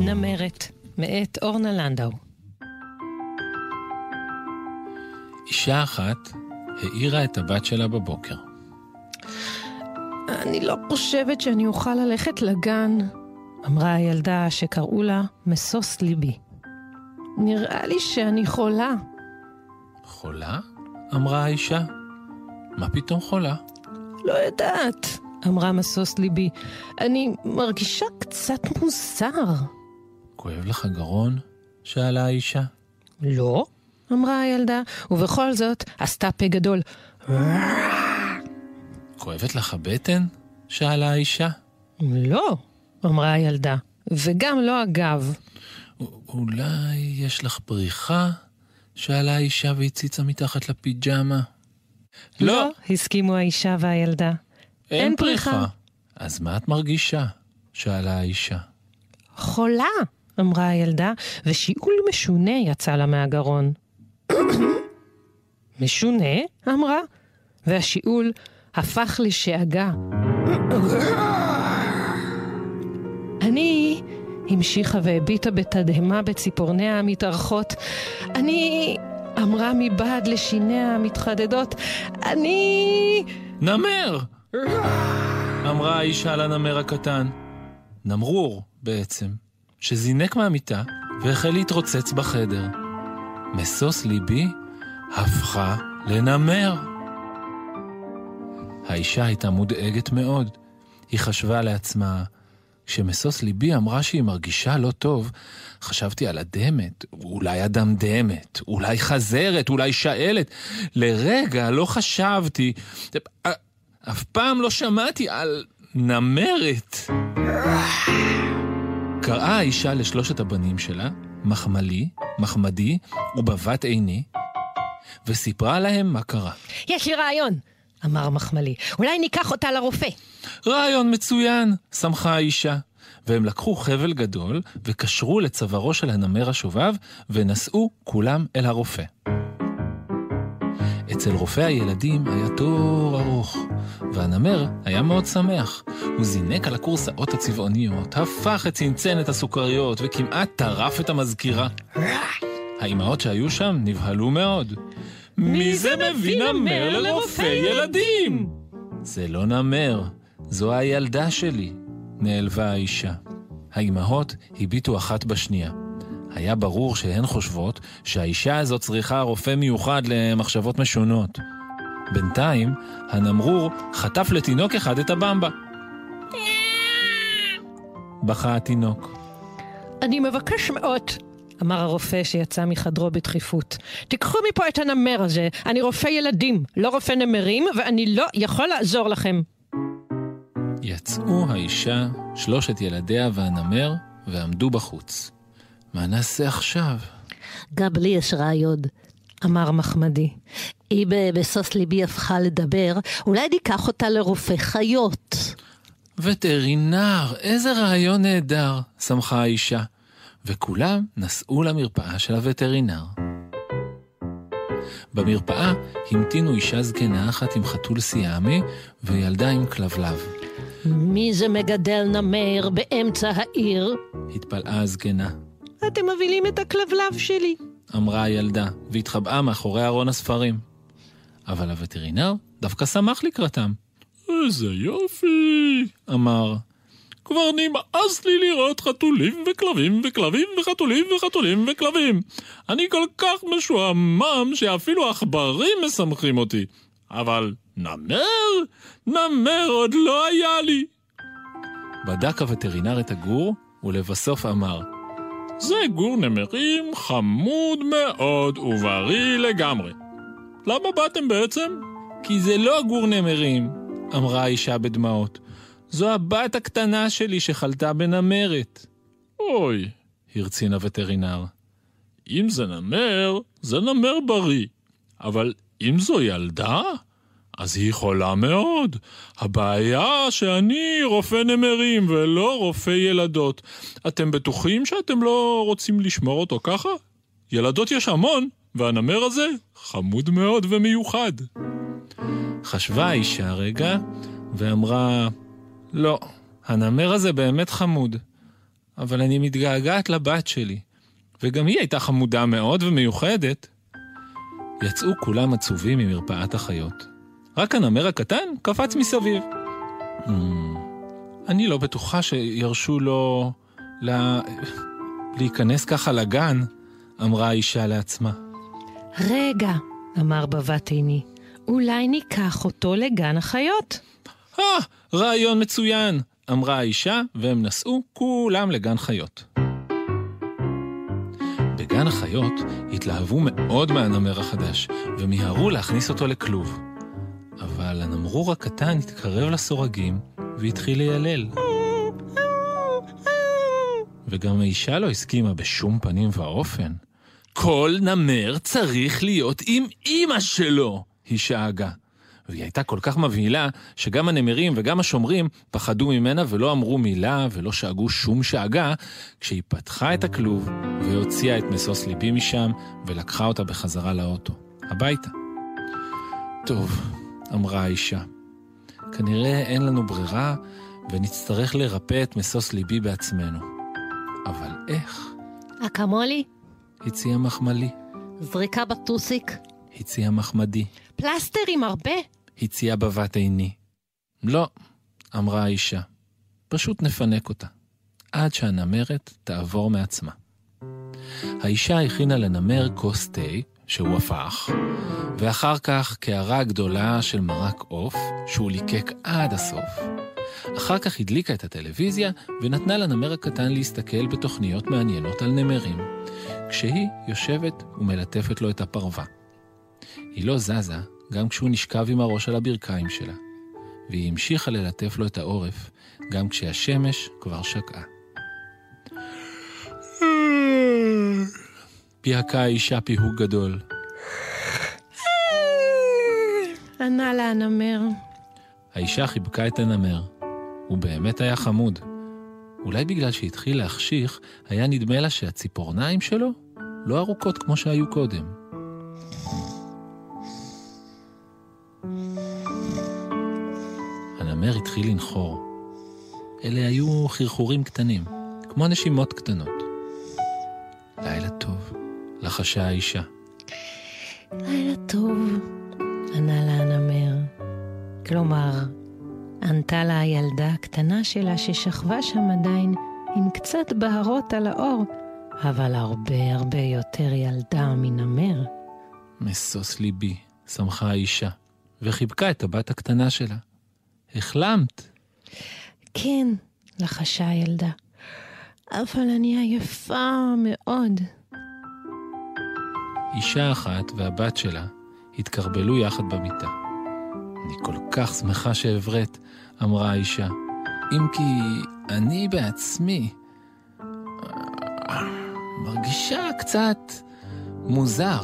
נמרת, מאת אורנה לנדאו. אישה אחת העירה את הבת שלה בבוקר. אני לא חושבת שאני אוכל ללכת לגן, אמרה הילדה שקראו לה משוש ליבי. נראה לי שאני חולה. חולה? אמרה האישה. מה פתאום חולה? לא יודעת, אמרה משוש ליבי. אני מרגישה קצת מוזר. כואב לך גרון? שאלה האישה. לא, אמרה הילדה, ובכל זאת עשתה פה גדול. כואבת לך הבטן? שאלה האישה. לא, אמרה הילדה, וגם לא הגב. אולי יש לך בריחה? שאלה האישה והציצה מתחת לפיג'מה. לא, הסכימו האישה והילדה. אין פריחה. אז מה את מרגישה? שאלה האישה. חולה, אמרה הילדה, ושיעול משונה יצא לה מהגרון. (coughs) משונה? אמרה, והשיעול הפך לשאגה. (coughs) אני, המשיכה והביטה בתדהמה בציפורניה המתארכות, אני, אמרה מבעד לשיניה המתחדדות, אני... נמר! (coughs) אמרה האישה לנמר הקטן. נמרור, בעצם, שזינק מהמיטה והחל להתרוצץ בחדר. משוש ליבי הפכה לנמר. האישה הייתה מודאגת מאוד. היא חשבה לעצמה, כשמשוש ליבי אמרה שהיא מרגישה לא טוב, חשבתי על אדמת, אולי אדם דמת, אולי חזרת, אולי שאלת. לרגע לא חשבתי, אף פעם לא שמעתי על נמרת. קראה האישה לשלושת הבנים שלה, מחמלי, מחמדי ובבת עיני, וסיפרה להם מה קרה. יש לי רעיון, אמר מחמלי. אולי ניקח אותה לרופא. רעיון מצוין, שמחה האישה. והם לקחו חבל גדול וקשרו לצווארו של הנמר השובב ונסעו כולם אל הרופא. אצל רופא הילדים היה תור ארוך, והנמר היה מאוד שמח. הוא זינק על הכורסאות הצבעוניות, הפך את צנצנת הסוכריות וכמעט טרף את המזכירה. האימהות שהיו שם נבהלו מאוד. מי זה מביא נמר לרופא ילדים? זה לא נמר, זו הילדה שלי, נעלבה האישה. האימהות הביטו אחת בשנייה. היה ברור שהן חושבות שהאישה הזאת צריכה רופא מיוחד למחשבות משונות. בינתיים, הנמרור חטף לתינוק אחד את הבמבה. בכה התינוק. אני מבקש מאוד, אמר הרופא שיצא מחדרו בדחיפות. תיקחו מפה את הנמר הזה, אני רופא ילדים, לא רופא נמרים, ואני לא יכול לעזור לכם. יצאו האישה, שלושת ילדיה והנמר, ועמדו בחוץ. מה נעשה עכשיו? גם לי יש רעיון, אמר מחמדי. אם אה, בסוס ליבי הפכה לדבר, אולי ניקח אותה לרופא חיות. וטרינר, איזה רעיון נהדר, שמחה האישה. וכולם נסעו למרפאה של הווטרינר. במרפאה המתינו אישה זקנה אחת עם חתול סיאמי וילדה עם כלבלב. מי זה מגדל נמר באמצע העיר? התפלאה הזקנה. אתם מבהילים את הכלבלב שלי. אמרה הילדה, והתחבאה מאחורי ארון הספרים. אבל הווטרינר דווקא שמח לקראתם. איזה יופי, אמר. כבר נמאס לי לראות חתולים וכלבים וכלבים וחתולים וחתולים וכלבים. אני כל כך משועמם שאפילו עכברים משמחים אותי. אבל נמר? נמר עוד לא היה לי. בדק הווטרינר את הגור, ולבסוף אמר, זה גור נמרים חמוד מאוד ובריא לגמרי. למה באתם בעצם? כי זה לא גור נמרים, אמרה האישה בדמעות. זו הבת הקטנה שלי שחלתה בנמרת. אוי, הרצין הווטרינר. אם זה נמר, זה נמר בריא. אבל אם זו ילדה, אז היא חולה מאוד. הבעיה שאני רופא נמרים ולא רופא ילדות. אתם בטוחים שאתם לא רוצים לשמור אותו ככה? ילדות יש המון, והנמר הזה חמוד מאוד ומיוחד. חשבה האישה רגע, ואמרה, לא, הנמר הזה באמת חמוד, אבל אני מתגעגעת לבת שלי, וגם היא הייתה חמודה מאוד ומיוחדת. יצאו כולם עצובים ממרפאת החיות. רק הנמר הקטן קפץ מסביב. "Hmm, אני לא בטוחה שירשו לו לה... להיכנס ככה לגן, אמרה האישה לעצמה. רגע, אמר בבת עיני, אולי ניקח אותו לגן החיות. אה, רעיון מצוין, אמרה האישה, והם נסעו כולם לגן חיות. בגן החיות התלהבו מאוד מהנמר החדש, ומיהרו להכניס אותו לכלוב. אבל הנמרור הקטן התקרב לסורגים, והתחיל ליילל. וגם האישה לא הסכימה בשום פנים ואופן. כל נמר צריך להיות עם אימא שלו, היא שאגה. והיא הייתה כל כך מבהילה, שגם הנמרים וגם השומרים פחדו ממנה ולא אמרו מילה ולא שאגו שום שאגה, כשהיא פתחה את הכלוב והוציאה את משוש ליבי משם ולקחה אותה בחזרה לאוטו, הביתה. טוב, אמרה האישה, כנראה אין לנו ברירה ונצטרך לרפא את משוש ליבי בעצמנו. אבל איך? אקמולי, הציע מחמלי, זריקה בטוסיק, הציע מחמדי, פלסטר עם הרבה. הציע בבת עיני. לא, אמרה האישה, פשוט נפנק אותה, עד שהנמרת תעבור מעצמה. האישה הכינה לנמר כוס תה, שהוא הפך, ואחר כך קערה גדולה של מרק עוף, שהוא ליקק עד הסוף. אחר כך הדליקה את הטלוויזיה ונתנה לנמר הקטן להסתכל בתוכניות מעניינות על נמרים, כשהיא יושבת ומלטפת לו את הפרווה. היא לא זזה גם כשהוא נשכב עם הראש על הברכיים שלה, והיא המשיכה ללטף לו את העורף גם כשהשמש כבר שקעה. פיהקה האישה פיהוק גדול. ענה לה הנמר. האישה חיבקה את הנמר. הוא באמת היה חמוד. אולי בגלל שהתחיל להחשיך, היה נדמה לה שהציפורניים שלו לא ארוכות כמו שהיו קודם. הנמר התחיל לנחור. אלה היו חרחורים קטנים, כמו נשימות קטנות. לילה טוב, לחשה האישה. לילה טוב, ענה לה הנמר. כלומר, ענתה לה הילדה הקטנה שלה ששכבה שם עדיין עם קצת בהרות על האור, אבל הרבה הרבה יותר ילדה מנמר. משוש ליבי, שמחה האישה, וחיבקה את הבת הקטנה שלה. החלמת. כן, לחשה הילדה, אבל אני עייפה מאוד. אישה אחת והבת שלה התקרבלו יחד במיטה. אני כל כך שמחה שהבראת, אמרה האישה. אם כי אני בעצמי מרגישה קצת מוזר.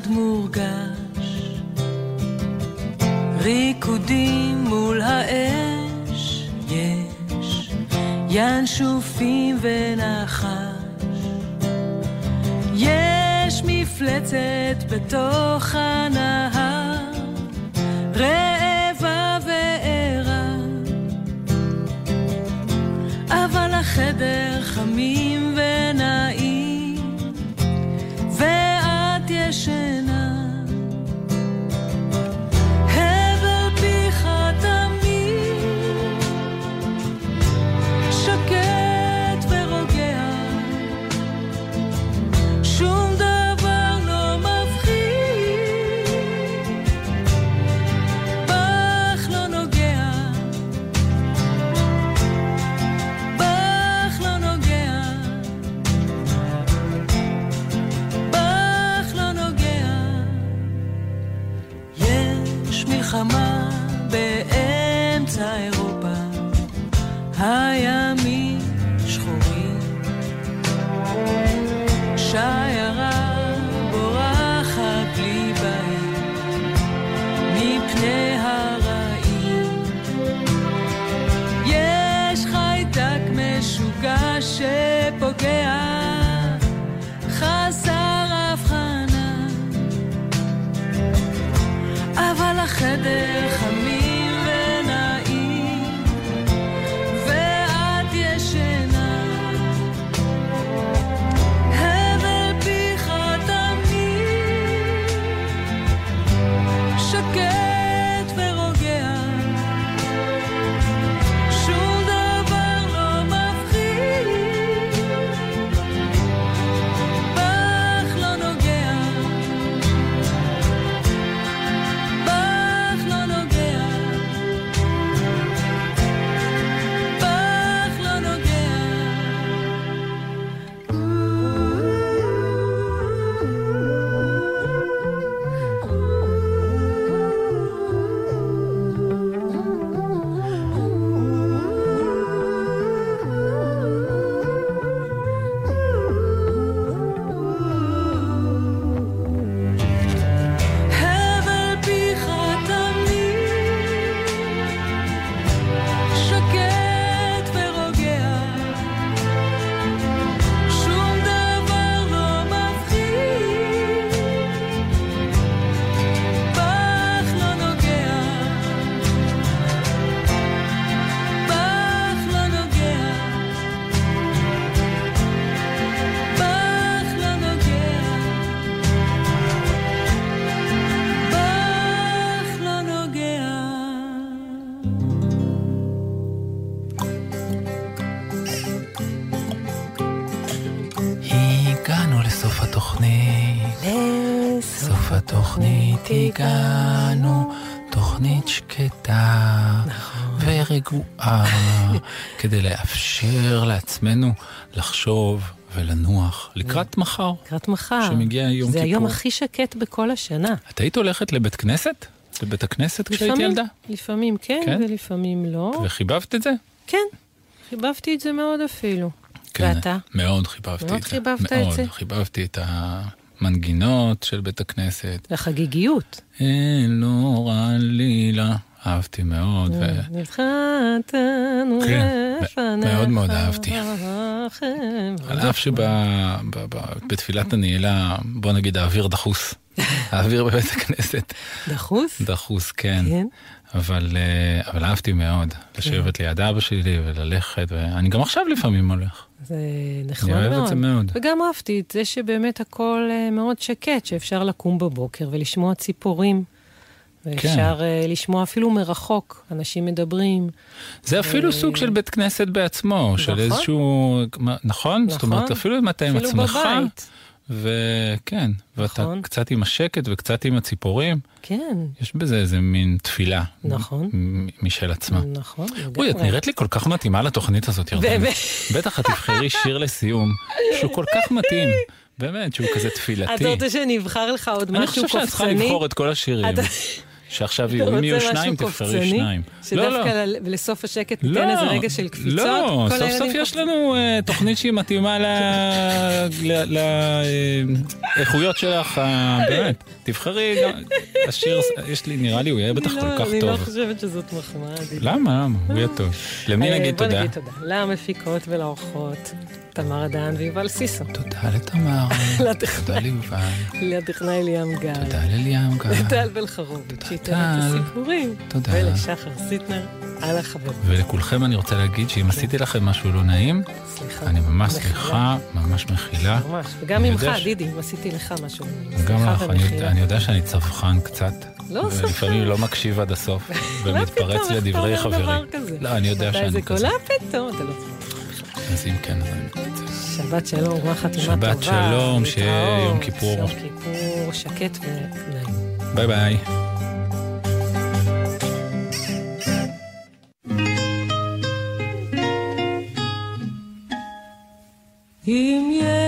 ופחד מורגש. ריקודים מול האש, יש ינשופים ונחש. יש מפ... מפלצת בתוך הנהר, רעבה וערה. אבל החדר חמים כדי לאפשר לעצמנו לחשוב ולנוח לקראת מחר. לקראת מחר. שמגיע יום זה כיפור. היום הכי שקט בכל השנה. את היית הולכת לבית כנסת? לבית הכנסת כשהיית ילדה? לפעמים כן, כן? ולפעמים לא. וחיבבת את זה? כן, חיבבתי את זה מאוד אפילו. כן, ואתה? מאוד חיבבתי מאוד את זה. חיבבת את מאוד, זה? חיבבתי את המנגינות של בית הכנסת. לחגיגיות. אלורה לילה. אהבתי מאוד. נבחרתנו כן, לפניך. מאוד מאוד אהבתי. על אף שבתפילת הנעילה, בוא נגיד האוויר דחוס. (laughs) האוויר בבית הכנסת. דחוס? דחוס, כן. כן. אבל, אה, אבל אהבתי מאוד לשבת ליד אבא שלי וללכת, ואני גם עכשיו לפעמים הולך. זה נחמד אני מאוד. אוהב את זה מאוד. וגם אהבתי את זה שבאמת הכל אה, מאוד שקט, שאפשר לקום בבוקר ולשמוע ציפורים. ואפשר אה, לשמוע אפילו מרחוק, אנשים מדברים. זה אפילו סוג של בית כנסת בעצמו, של נכון. איזשהו, נכון? זאת אומרת, נכון. אפילו אם אתה עם עצמך, בבית. וכן, ואתה נכון. קצת עם השקט וקצת עם הציפורים, כן, יש בזה איזה מין תפילה. נכון. משל עצמה. נכון, אוי, את. נראית לי כל כך מתאימה לתוכנית הזאת, ירדן. באמת? בטח את תבחרי שיר לסיום, שהוא כל כך מתאים. באמת, שהוא כזה תפילתי. אתה רוצה שאני אבחר לך עוד אני משהו חושב קופצני? שאת צריכה לבחור את כל השירים. שעכשיו יהיו, אם יהיו שניים, תבחרי? שניים. לא, לא. שדווקא ל- לסוף השקט לא, ניתן איזה רגע של קפיצות? לא, סוף סוף יש לנו אה, תוכנית שהיא מתאימה לאיכויות שלך, אה, באמת. תבחרי, השיר, יש לי, נראה לי, הוא יהיה בטח אני כל לא- כך אני לא טוב. חושבת שזאת מחמאה. למה? למה? הוא יהיה טוב. למי אה, נגיד בוא תודה? נגיד תודה. למפיקות ולאורחות. תמר אדן ויובל סיסו. תודה לתמר, (laughs) תודה ליובל, לטכנאי ליאם גל. תודה לליאם גל. לטל בן חרוביץ', שייתן את. הסיפורים. תודה. ולשחר סיטנר על החבר. ולכולכם אני רוצה להגיד שאם עשיתי לכם משהו לא נעים, סליחה. אני ממש. סליחה, ממש מחילה. ממש. וגם ממך, דידי, אם עשיתי לך משהו. סליחה לך, אני יודע- שאני צווחן קצת. לא ולפעמים צווחן. לא מקשיב עד הסוף, ומתפרץ לדברי חברי. לא, אני יודע מתי שאני זה כזה. קולה פתאום, אתה לא... אז אם כן, אז אני מתנצל. שבת שלום, גמר חתימה טובה. שבת שלום, שיהיה. יום כיפור. יום כיפור שקט ונעים. ביי ביי. אם יש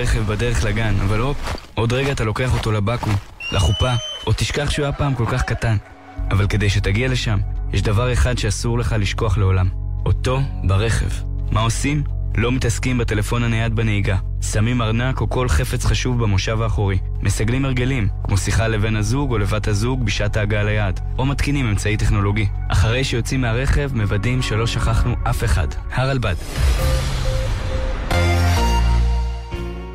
ברכב בדרך לגן, אבל הופ, עוד רגע אתה לוקח אותו לבקו"ם, לחופה, או תשכח שהוא היה פעם כל כך קטן. אבל כדי שתגיע לשם, יש דבר אחד שאסור לך לשכוח לעולם. אותו ברכב. מה עושים? לא מתעסקים בטלפון הנייד בנהיגה. שמים ארנק או כל חפץ חשוב במושב האחורי. מסגלים הרגלים, כמו שיחה לבן הזוג או לבת הזוג בשעת ההגעה ליעד. או מתקינים אמצעי טכנולוגי. אחרי שיוצאים מהרכב, מוודאים שלא שכחנו אף אחד. הרלב"ד.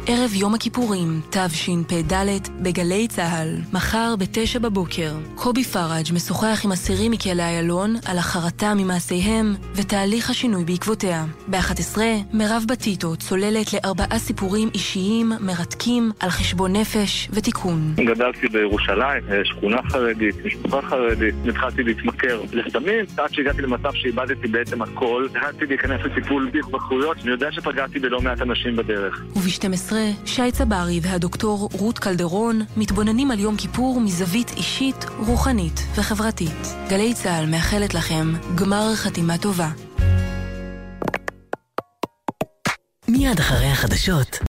ערב יום הכיפורים, תשפ"ד, בגלי צה"ל, מחר בתשע בבוקר. קובי פראג' משוחח עם אסירים מכלא איילון על החרטה ממעשיהם ותהליך השינוי בעקבותיה. ב-11, מירב בטיטו צוללת לארבעה סיפורים אישיים מרתקים על חשבון נפש ותיקון. גדלתי בירושלים, אה, שכונה חרדית, משפחה חרדית, התחלתי להתמכר לסמים, עד שהגעתי למצב שאיבדתי בעצם הכל, החלטתי להיכנס לטיפול בהתמכרויות, אני יודע שפגעתי בלא מעט אנשים בדרך. וב-12, שי צברי והדוקטור רות קלדרון מתבוננים על יום כיפור מזווית אישית, רוחנית וחברתית. גלי צה"ל מאחלת לכם גמר חתימה טובה. מיד אחרי החדשות,